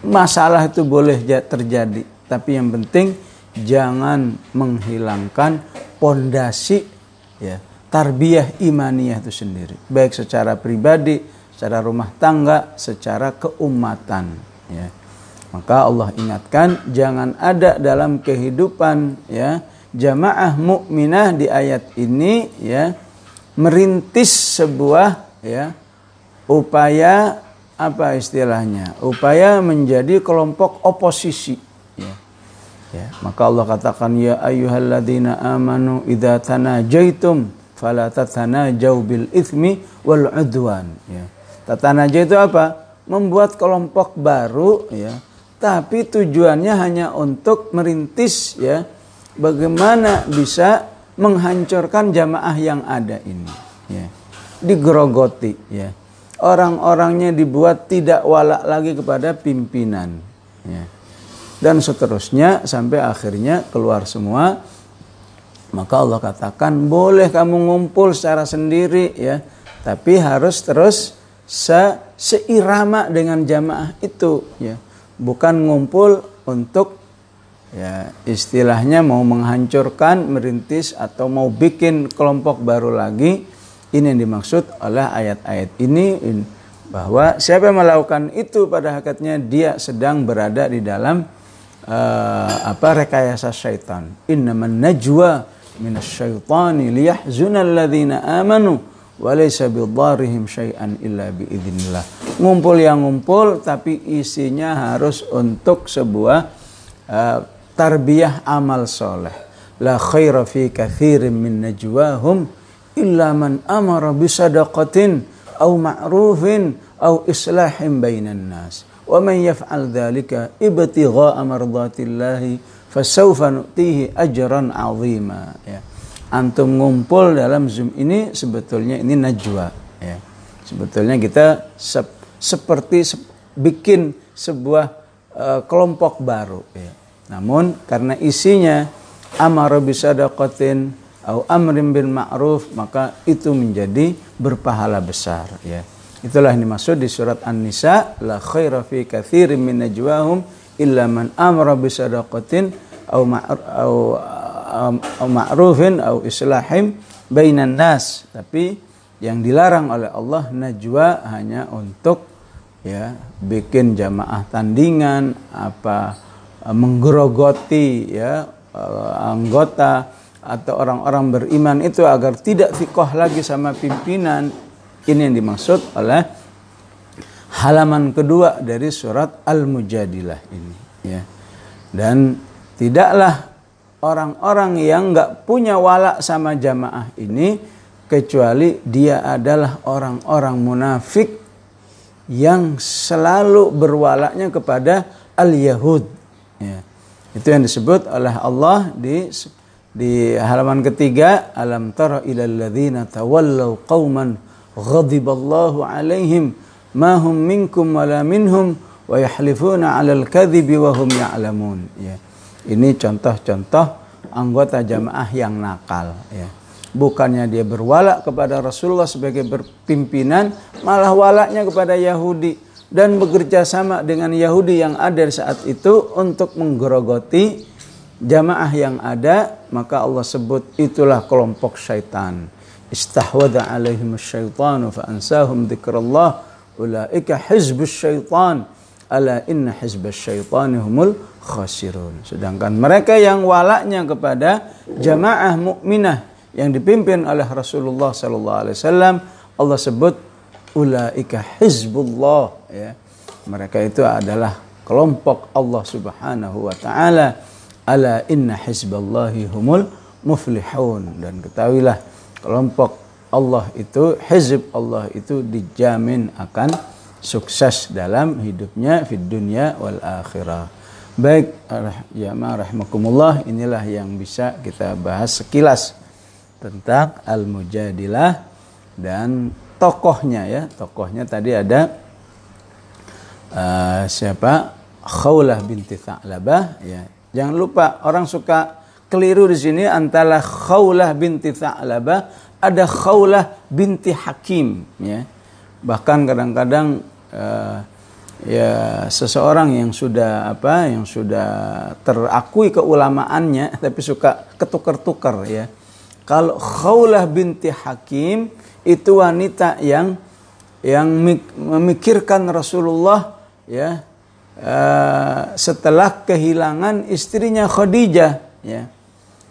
Masalah itu boleh terjadi, tapi yang penting jangan menghilangkan pondasi ya tarbiyah imaniyah itu sendiri baik secara pribadi secara rumah tangga secara keumatan ya maka Allah ingatkan jangan ada dalam kehidupan ya jamaah mukminah di ayat ini ya merintis sebuah ya upaya apa istilahnya upaya menjadi kelompok oposisi ya Ya, maka Allah katakan ya ayyuhalladzina amanu idza tanajaitum fala tatanajau bil itsmi wal udwan ya. Tatanaja itu apa? Membuat kelompok baru ya. Tapi tujuannya hanya untuk merintis ya bagaimana bisa menghancurkan jamaah yang ada ini ya. Digerogoti ya. Orang-orangnya dibuat tidak walak lagi kepada pimpinan ya dan seterusnya sampai akhirnya keluar semua maka Allah katakan boleh kamu ngumpul secara sendiri ya tapi harus terus se seirama dengan jamaah itu ya bukan ngumpul untuk ya istilahnya mau menghancurkan merintis atau mau bikin kelompok baru lagi ini yang dimaksud oleh ayat-ayat ini bahwa siapa yang melakukan itu pada hakikatnya dia sedang berada di dalam uh, apa rekayasa syaitan. Innaman najwa minasyaitani liyahzuna alladhina amanu wa laysa bidarrihim syai'an illa biidznillah. Ngumpul yang ngumpul tapi isinya harus untuk sebuah uh, tarbiyah amal soleh. La khaira fi kathirin min najwahum illa man amara bisadaqatin au ma'rufin au islahin bainan nas. Wa man yaf'al dzalika ibtigha'a mardatillahi fasawfa nu'tihi ajran 'azima ya. Antum ngumpul dalam Zoom ini sebetulnya ini najwa ya. Sebetulnya kita sep, seperti sep, bikin sebuah uh, kelompok baru ya. Namun karena isinya amara bisadaqatin au amrin bil ma'ruf maka itu menjadi berpahala besar ya. Itulah yang dimaksud di surat An-Nisa, la khaira fi katsirin min najwahum illa man amara bi sadaqatin au ma'rufin au islahim bainan nas. Tapi yang dilarang oleh Allah najwa hanya untuk ya bikin jamaah tandingan apa menggerogoti ya anggota atau orang-orang beriman itu agar tidak fikoh lagi sama pimpinan ini yang dimaksud oleh halaman kedua dari surat Al-Mujadilah ini ya. Dan tidaklah orang-orang yang nggak punya wala sama jamaah ini kecuali dia adalah orang-orang munafik yang selalu berwalaknya kepada al-Yahud. Ya. Itu yang disebut oleh Allah di di halaman ketiga alam tara ilal ladzina tawallaw qauman ghadiballahu alaihim ma hum minkum wala minhum wa yahlifuna 'alal kadhibi wa hum ya'lamun ya. Ini contoh-contoh anggota jamaah yang nakal ya. Bukannya dia berwalak kepada Rasulullah sebagai berpimpinan, malah walaknya kepada Yahudi. dan bekerja sama dengan Yahudi yang ada saat itu untuk menggerogoti jamaah yang ada maka Allah sebut itulah kelompok syaitan istahwada alaihim syaitanu fa ansahum dzikrallah ulaika hizbus syaitan ala inna hizbas syaitani humul khasirun. Sedangkan mereka yang walaknya kepada jamaah mukminah yang dipimpin oleh Rasulullah sallallahu alaihi wasallam Allah sebut ulaika hizbullah. Ya. Mereka itu adalah kelompok Allah Subhanahu wa taala. Ala inna hizballahi humul muflihun. Dan ketahuilah kelompok Allah itu hizb Allah itu dijamin akan sukses dalam hidupnya di dunia wal akhirah. Baik ya rahimakumullah inilah yang bisa kita bahas sekilas tentang al mujadilah dan tokohnya ya. Tokohnya tadi ada uh, siapa? Khawlah binti Tha'labah ya. Jangan lupa orang suka keliru di sini antara Khawlah binti Tha'labah ada Khawlah binti Hakim ya bahkan kadang-kadang uh, ya seseorang yang sudah apa yang sudah terakui keulamaannya tapi suka ketukar-tukar ya kalau Khawlah binti Hakim itu wanita yang yang memikirkan Rasulullah ya uh, setelah kehilangan istrinya Khadijah ya.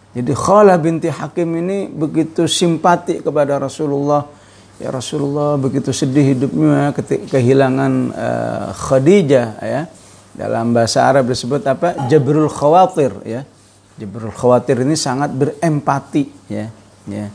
Jadi Khalah binti Hakim ini begitu simpati kepada Rasulullah. Ya Rasulullah begitu sedih hidupnya ketika kehilangan uh, Khadijah ya. Dalam bahasa Arab disebut apa? Jabrul khawatir ya. Jabrul khawatir ini sangat berempati ya. Ya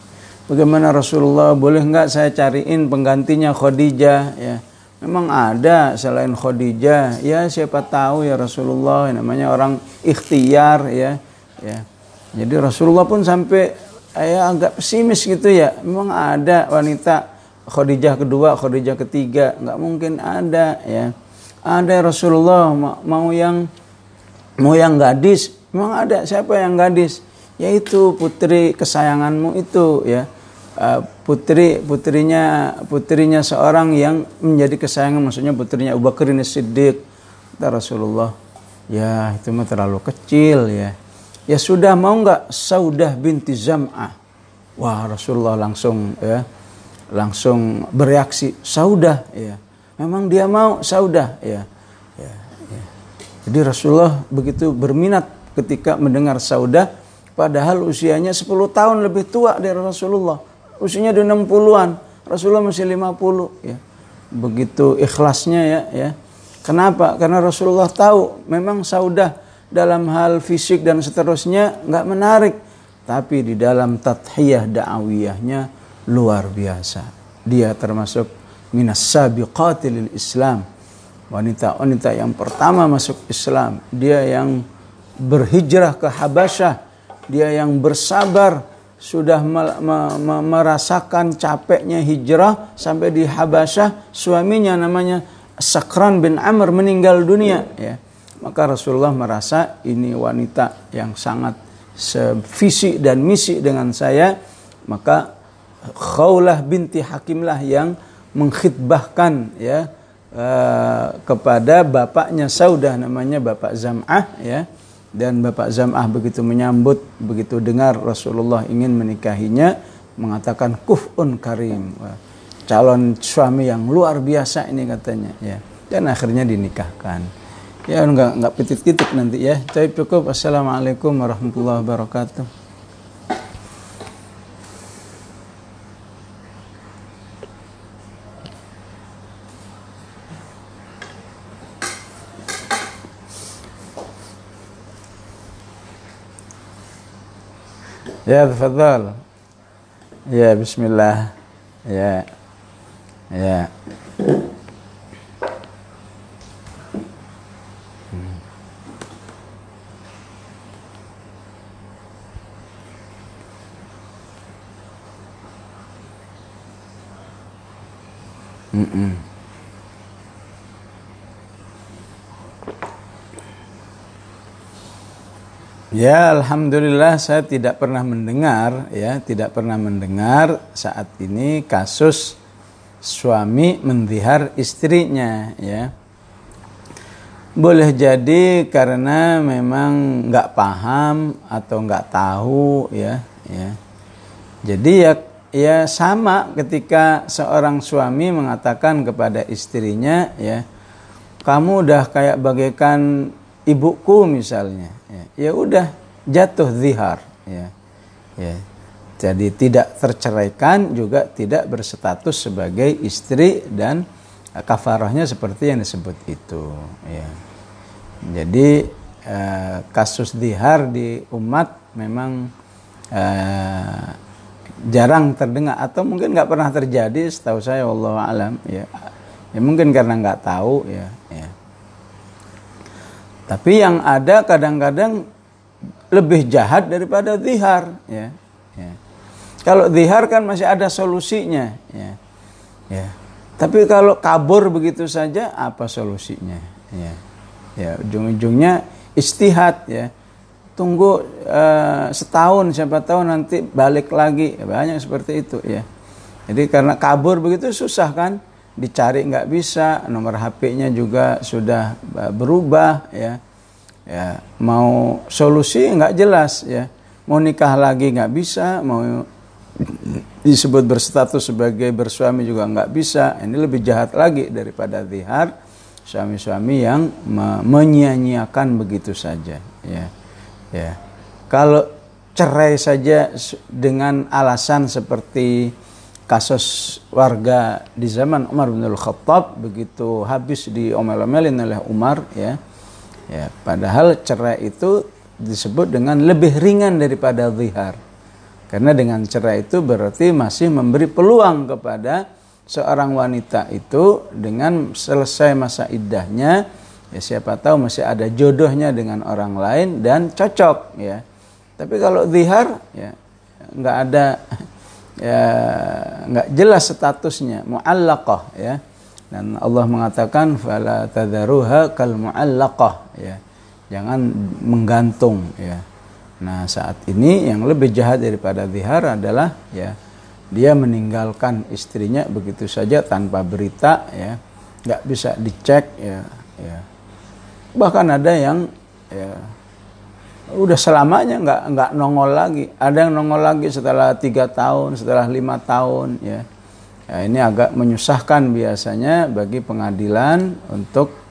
Bagaimana Rasulullah boleh nggak saya cariin penggantinya Khadijah ya. Memang ada selain Khadijah. Ya siapa tahu ya Rasulullah namanya orang ikhtiar ya. Ya. Jadi Rasulullah pun sampai ya agak pesimis gitu ya. Memang ada wanita Khadijah kedua, Khadijah ketiga, nggak mungkin ada ya. Ada Rasulullah mau yang mau yang gadis, memang ada. Siapa yang gadis? yaitu putri kesayanganmu itu ya. Uh, putri putrinya putrinya seorang yang menjadi kesayangan maksudnya putrinya Abu Bakar Siddiq kata Rasulullah. Ya itu mah terlalu kecil ya. Ya sudah mau nggak? Saudah binti Zam'ah. Wah Rasulullah langsung ya langsung bereaksi Saudah ya memang dia mau Saudah ya ya, ya. jadi Rasulullah begitu berminat ketika mendengar Saudah Padahal usianya 10 tahun lebih tua dari Rasulullah. Usianya udah 60-an. Rasulullah masih 50 ya. Begitu ikhlasnya ya ya. Kenapa? Karena Rasulullah tahu memang saudah dalam hal fisik dan seterusnya nggak menarik. Tapi di dalam tathiyah da'awiyahnya luar biasa. Dia termasuk minas sabiqatil Islam. Wanita-wanita yang pertama masuk Islam. Dia yang berhijrah ke Habasyah dia yang bersabar sudah merasakan capeknya hijrah sampai di Habasyah suaminya namanya Sakran bin Amr meninggal dunia ya maka Rasulullah merasa ini wanita yang sangat sevisi dan misi dengan saya maka Khawlah binti Hakimlah yang mengkhidbahkan ya uh, kepada bapaknya Saudah namanya Bapak Zam'ah ya. Dan Bapak Zam'ah begitu menyambut begitu dengar Rasulullah ingin menikahinya mengatakan kufun karim. Calon suami yang luar biasa ini katanya ya. Dan akhirnya dinikahkan. Ya enggak enggak pitit-pitit nanti ya. Tapi cukup. Assalamualaikum warahmatullahi wabarakatuh Ya, tafadhal. Ya, bismillah. Ya. Ya. Mm-mm. Ya, alhamdulillah saya tidak pernah mendengar ya, tidak pernah mendengar saat ini kasus suami mendihar istrinya ya. Boleh jadi karena memang nggak paham atau nggak tahu ya ya. Jadi ya ya sama ketika seorang suami mengatakan kepada istrinya ya kamu udah kayak bagaikan ibuku misalnya ya, ya udah jatuh zihar ya ya. Jadi tidak terceraikan juga tidak berstatus sebagai istri dan kafarahnya seperti yang disebut itu ya. Jadi eh, kasus dihar di umat memang eh, jarang terdengar atau mungkin nggak pernah terjadi setahu saya Allah alam ya. Ya mungkin karena nggak tahu ya tapi yang ada kadang-kadang lebih jahat daripada dihar ya ya kalau dihar kan masih ada solusinya ya ya tapi kalau kabur begitu saja, apa solusinya? Ya, ya ujung-ujungnya istihad ya. Tunggu uh, setahun, siapa tahu nanti balik lagi. Ya, banyak seperti itu ya. Jadi karena kabur begitu susah kan, dicari nggak bisa, nomor HP-nya juga sudah eh, berubah ya. Ya, mau solusi nggak jelas ya. Mau nikah lagi nggak bisa, mau disebut berstatus sebagai bersuami juga nggak bisa. Ini lebih jahat lagi daripada zihar suami-suami yang menyia-nyiakan begitu saja. Ya, ya. Kalau cerai saja dengan alasan seperti kasus warga di zaman Umar bin Khattab begitu habis diomel-omelin oleh Umar ya ya padahal cerai itu disebut dengan lebih ringan daripada zihar karena dengan cerai itu berarti masih memberi peluang kepada seorang wanita itu dengan selesai masa iddahnya ya siapa tahu masih ada jodohnya dengan orang lain dan cocok ya. Tapi kalau zihar ya nggak ada ya nggak jelas statusnya muallaqah ya. Dan Allah mengatakan fala tadharuha kal muallaqah ya. Jangan menggantung ya Nah saat ini yang lebih jahat daripada zihar adalah ya dia meninggalkan istrinya begitu saja tanpa berita ya nggak bisa dicek ya ya bahkan ada yang ya udah selamanya nggak nggak nongol lagi ada yang nongol lagi setelah tiga tahun setelah lima tahun ya ya ini agak menyusahkan biasanya bagi pengadilan untuk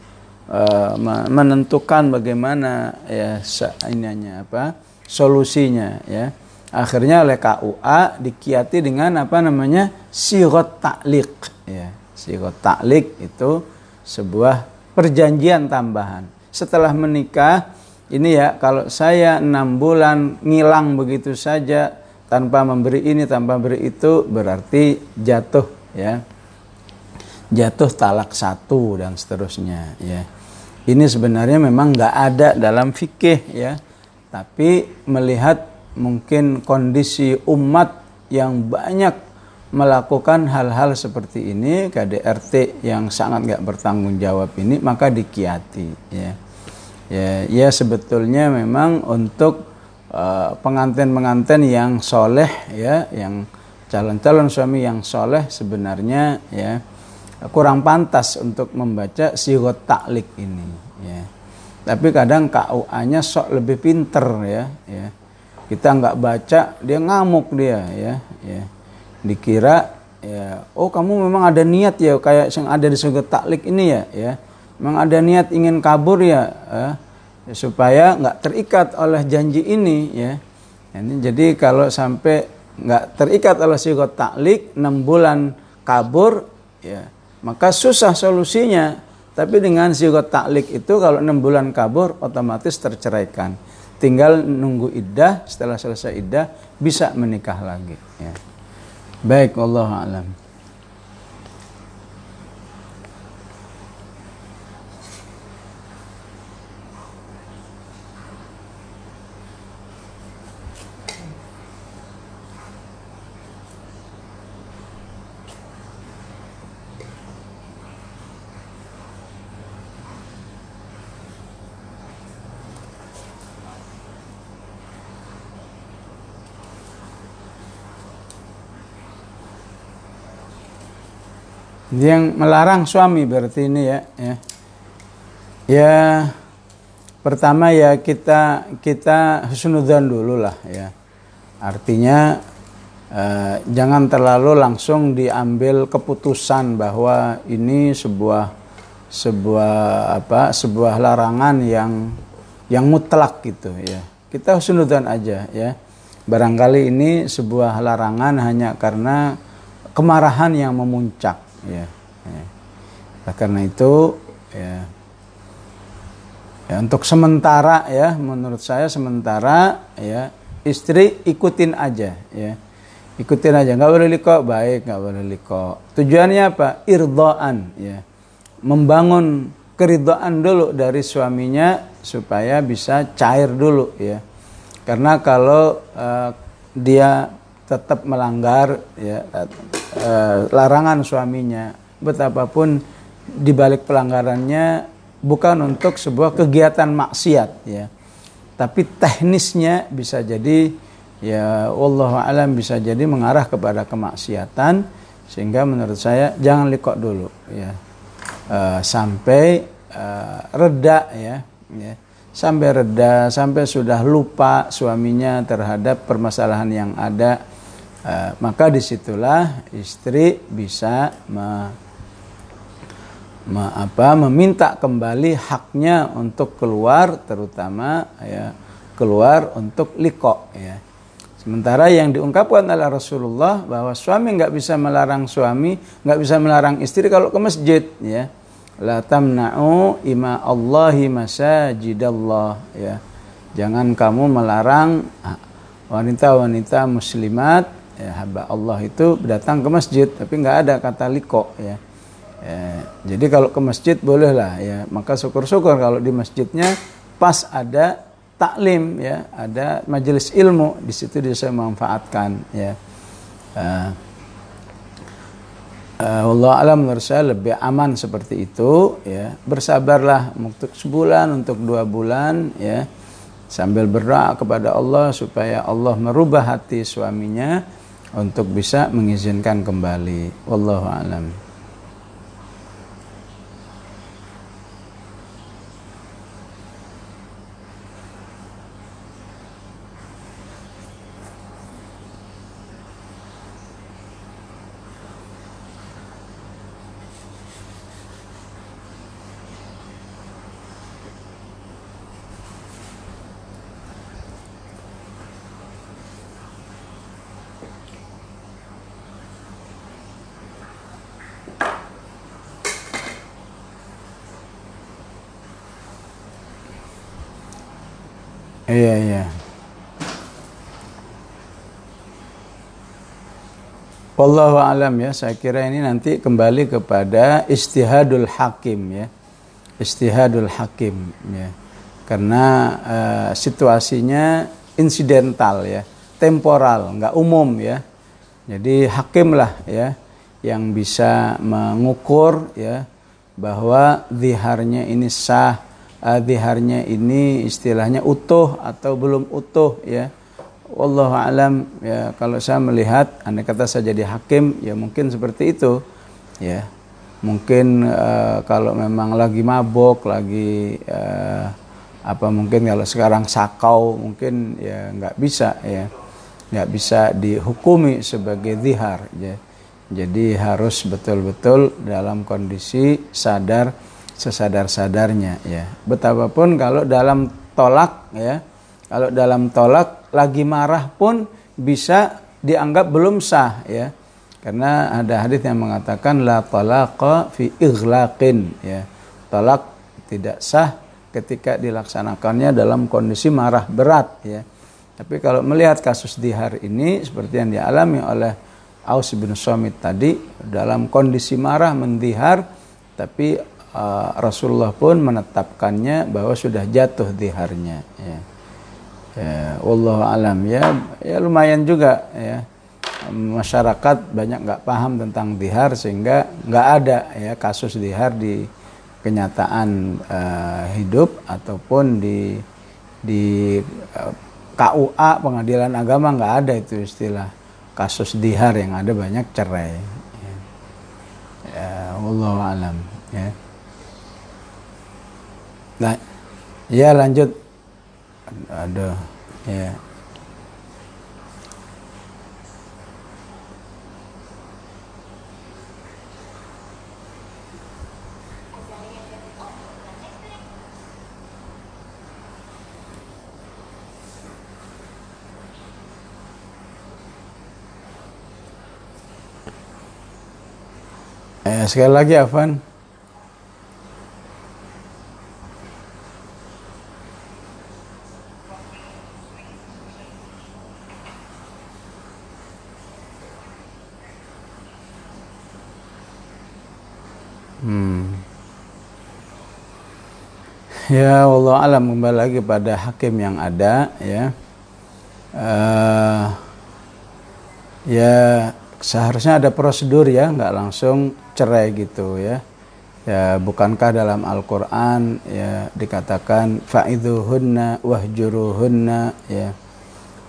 uh, menentukan bagaimana ya ininya apa solusinya ya. Akhirnya oleh KUA dikiati dengan apa namanya sirot taklik ya. Sirot taklik itu sebuah perjanjian tambahan. Setelah menikah ini ya kalau saya enam bulan ngilang begitu saja tanpa memberi ini tanpa memberi itu berarti jatuh ya. Jatuh talak satu dan seterusnya ya. Ini sebenarnya memang nggak ada dalam fikih ya. Tapi melihat mungkin kondisi umat yang banyak melakukan hal-hal seperti ini KDRT yang sangat nggak bertanggung jawab ini maka dikiati ya ya ya sebetulnya memang untuk uh, pengantin-pengantin yang soleh ya yang calon-calon suami yang soleh sebenarnya ya kurang pantas untuk membaca sigot taklik ini ya tapi kadang KUA-nya sok lebih pinter ya, ya. Kita nggak baca, dia ngamuk dia ya, ya. Dikira ya, oh kamu memang ada niat ya kayak yang ada di surga taklik ini ya, ya. Memang ada niat ingin kabur ya, ya. ya supaya nggak terikat oleh janji ini ya. Ini jadi kalau sampai nggak terikat oleh surga taklik 6 bulan kabur ya, maka susah solusinya tapi dengan sigot taklik itu kalau enam bulan kabur otomatis terceraikan. Tinggal nunggu iddah, setelah selesai iddah bisa menikah lagi. Ya. Baik, Allah alam. Yang melarang suami berarti ini ya ya. Ya pertama ya kita kita husnudzan dulu lah ya. Artinya eh, jangan terlalu langsung diambil keputusan bahwa ini sebuah sebuah apa sebuah larangan yang yang mutlak gitu ya. Kita husnudzan aja ya. Barangkali ini sebuah larangan hanya karena kemarahan yang memuncak ya, ya. Nah, karena itu ya, ya untuk sementara ya menurut saya sementara ya istri ikutin aja ya. Ikutin aja nggak boleh liko baik nggak boleh liko. Tujuannya apa? Irdoan ya. Membangun keridhaan dulu dari suaminya supaya bisa cair dulu ya. Karena kalau uh, dia tetap melanggar ya uh, larangan suaminya, betapapun dibalik pelanggarannya bukan untuk sebuah kegiatan maksiat ya. Tapi teknisnya bisa jadi ya Allah alam bisa jadi mengarah kepada kemaksiatan sehingga menurut saya jangan likok dulu ya. Uh, sampai reda ya ya sampai reda, sampai sudah lupa suaminya terhadap permasalahan yang ada, uh, maka di situlah istri bisa me, me, apa, meminta kembali haknya untuk keluar, terutama ya keluar untuk liko ya. Sementara yang diungkapkan oleh Rasulullah bahwa suami nggak bisa melarang suami, nggak bisa melarang istri kalau ke masjid ya la tamna'u ima Allahi masajidallah ya. Jangan kamu melarang wanita-wanita muslimat ya hamba Allah itu datang ke masjid tapi nggak ada kata liko ya. ya. Jadi kalau ke masjid bolehlah ya. Maka syukur-syukur kalau di masjidnya pas ada taklim ya, ada majelis ilmu di situ bisa memanfaatkan ya. Uh, uh, Allah alam menurut saya lebih aman seperti itu ya bersabarlah untuk sebulan untuk dua bulan ya sambil berdoa kepada Allah supaya Allah merubah hati suaminya untuk bisa mengizinkan kembali. Wallahu alam Iya iya. Wallahu alam ya, saya kira ini nanti kembali kepada istihadul hakim ya. Istihadul hakim ya. Karena uh, situasinya insidental ya, temporal, nggak umum ya. Jadi hakim lah ya yang bisa mengukur ya bahwa ziharnya ini sah uh, diharnya ini istilahnya utuh atau belum utuh ya. Wallahu alam ya kalau saya melihat andai kata saya jadi hakim ya mungkin seperti itu ya. Mungkin uh, kalau memang lagi mabok, lagi uh, apa mungkin kalau sekarang sakau mungkin ya nggak bisa ya nggak bisa dihukumi sebagai zihar ya. Jadi harus betul-betul dalam kondisi sadar sesadar-sadarnya ya. Betapapun kalau dalam tolak ya, kalau dalam tolak lagi marah pun bisa dianggap belum sah ya. Karena ada hadis yang mengatakan la talaqa fi ighlaqin ya. Tolak tidak sah ketika dilaksanakannya dalam kondisi marah berat ya. Tapi kalau melihat kasus dihar ini seperti yang dialami oleh Aus bin Somit tadi dalam kondisi marah mendihar tapi uh, Rasulullah pun menetapkannya bahwa sudah jatuh diharnya ya. Ya, Allah alam ya ya lumayan juga ya masyarakat banyak nggak paham tentang dihar sehingga nggak ada ya kasus dihar di kenyataan uh, hidup ataupun di di uh, eh, KUA pengadilan agama nggak ada itu istilah kasus dihar yang ada banyak cerai ya. Ya, Allah alam ya nah ya lanjut ada ya Eh, sekali lagi Afan. Ya Allah alam kembali lagi pada hakim yang ada ya. Uh, ya seharusnya ada prosedur ya, nggak langsung cerai gitu ya. Ya, bukankah dalam Al-Qur'an ya dikatakan fa'idhuhunna wahjuruhunna ya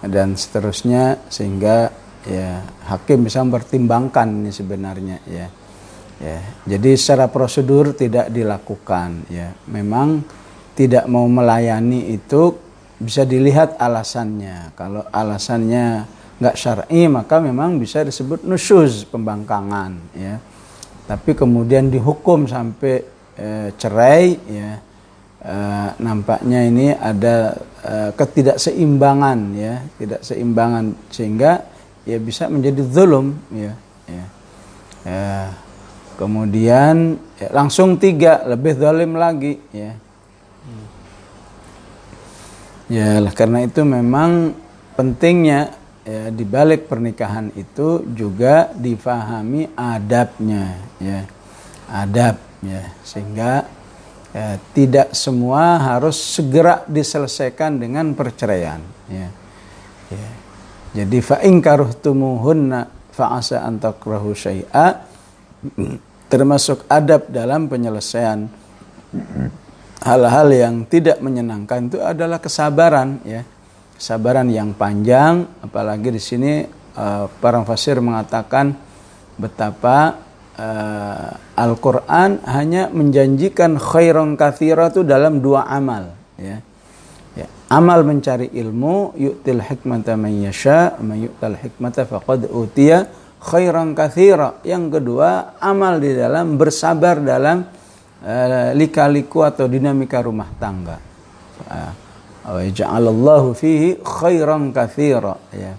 dan seterusnya sehingga ya hakim bisa mempertimbangkan ini sebenarnya ya. Ya, jadi secara prosedur tidak dilakukan ya. Memang tidak mau melayani itu bisa dilihat alasannya. Kalau alasannya nggak syar'i maka memang bisa disebut nusyuz pembangkangan ya. Tapi kemudian dihukum sampai e, cerai ya e, nampaknya ini ada e, ketidakseimbangan ya tidak seimbangan sehingga ya bisa menjadi zulum ya ya. E, kemudian ya, langsung tiga lebih zalim lagi ya ya karena itu memang pentingnya ya, di balik pernikahan itu juga difahami adabnya ya. Adab ya. Sehingga ya, tidak semua harus segera diselesaikan dengan perceraian ya, ya. jadi fa in karuhtumuhunna fa asa termasuk adab dalam penyelesaian hal-hal yang tidak menyenangkan itu adalah kesabaran ya kesabaran yang panjang apalagi di sini uh, para fasir mengatakan betapa uh, Al-Qur'an hanya menjanjikan khairan kathira itu dalam dua amal ya. ya. Amal mencari ilmu yu'til hikmata man yasha man yu'tal hikmata faqad utiya khairan kathira. Yang kedua, amal di dalam bersabar dalam uh, lika-liku atau dinamika rumah tangga. Uh, Ja'alallahu fihi khairan kathira ya.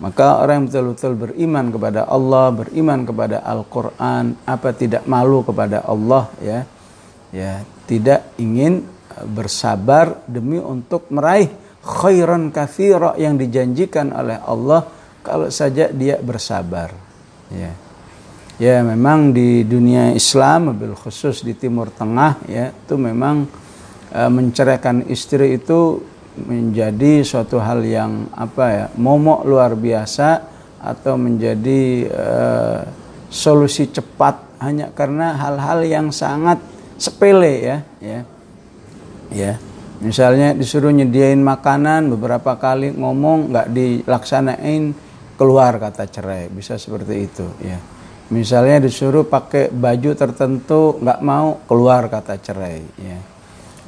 Maka orang yang betul-betul beriman kepada Allah, beriman kepada Al-Qur'an, apa tidak malu kepada Allah ya. Ya, tidak ingin bersabar demi untuk meraih khairan kathira yang dijanjikan oleh Allah kalau saja dia bersabar. Ya. Ya, memang di dunia Islam, mobil khusus di Timur Tengah ya, itu memang Eh, menceraikan istri itu menjadi suatu hal yang apa ya momok luar biasa atau menjadi uh, solusi cepat. Hanya karena hal-hal yang sangat sepele ya ya. Ya misalnya disuruh nyediain makanan beberapa kali ngomong nggak dilaksanain keluar kata cerai. Bisa seperti itu ya misalnya disuruh pakai baju tertentu nggak mau keluar kata cerai ya.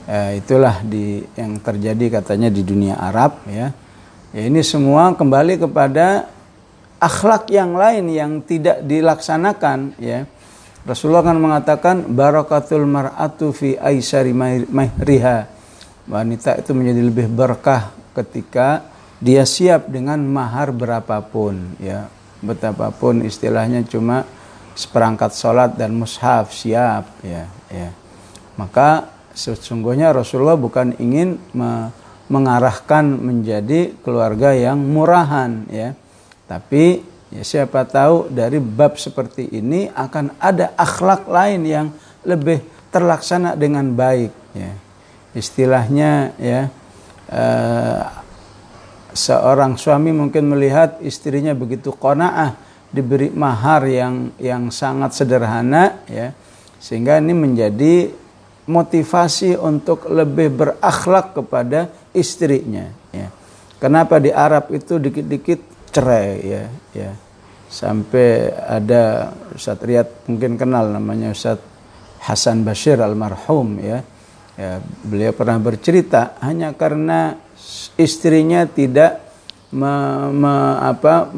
Eh, itulah di yang terjadi katanya di dunia Arab ya. ya ini semua kembali kepada akhlak yang lain yang tidak dilaksanakan ya. Rasulullah kan mengatakan barakatul mar'atu fi aisari mahriha. Wanita itu menjadi lebih berkah ketika dia siap dengan mahar berapapun ya betapapun istilahnya cuma seperangkat sholat dan mushaf siap ya ya. Maka sesungguhnya Rasulullah bukan ingin me mengarahkan menjadi keluarga yang murahan ya. Tapi ya siapa tahu dari bab seperti ini akan ada akhlak lain yang lebih terlaksana dengan baik ya. Istilahnya ya eh, seorang suami mungkin melihat istrinya begitu qanaah diberi mahar yang yang sangat sederhana ya sehingga ini menjadi motivasi untuk lebih berakhlak kepada istrinya ya. Kenapa di Arab itu dikit-dikit cerai ya ya. sampai ada Ustaz Riyad mungkin kenal namanya Ustaz Hasan Bashir almarhum ya. ya beliau pernah bercerita hanya karena istrinya tidak me, me, apa,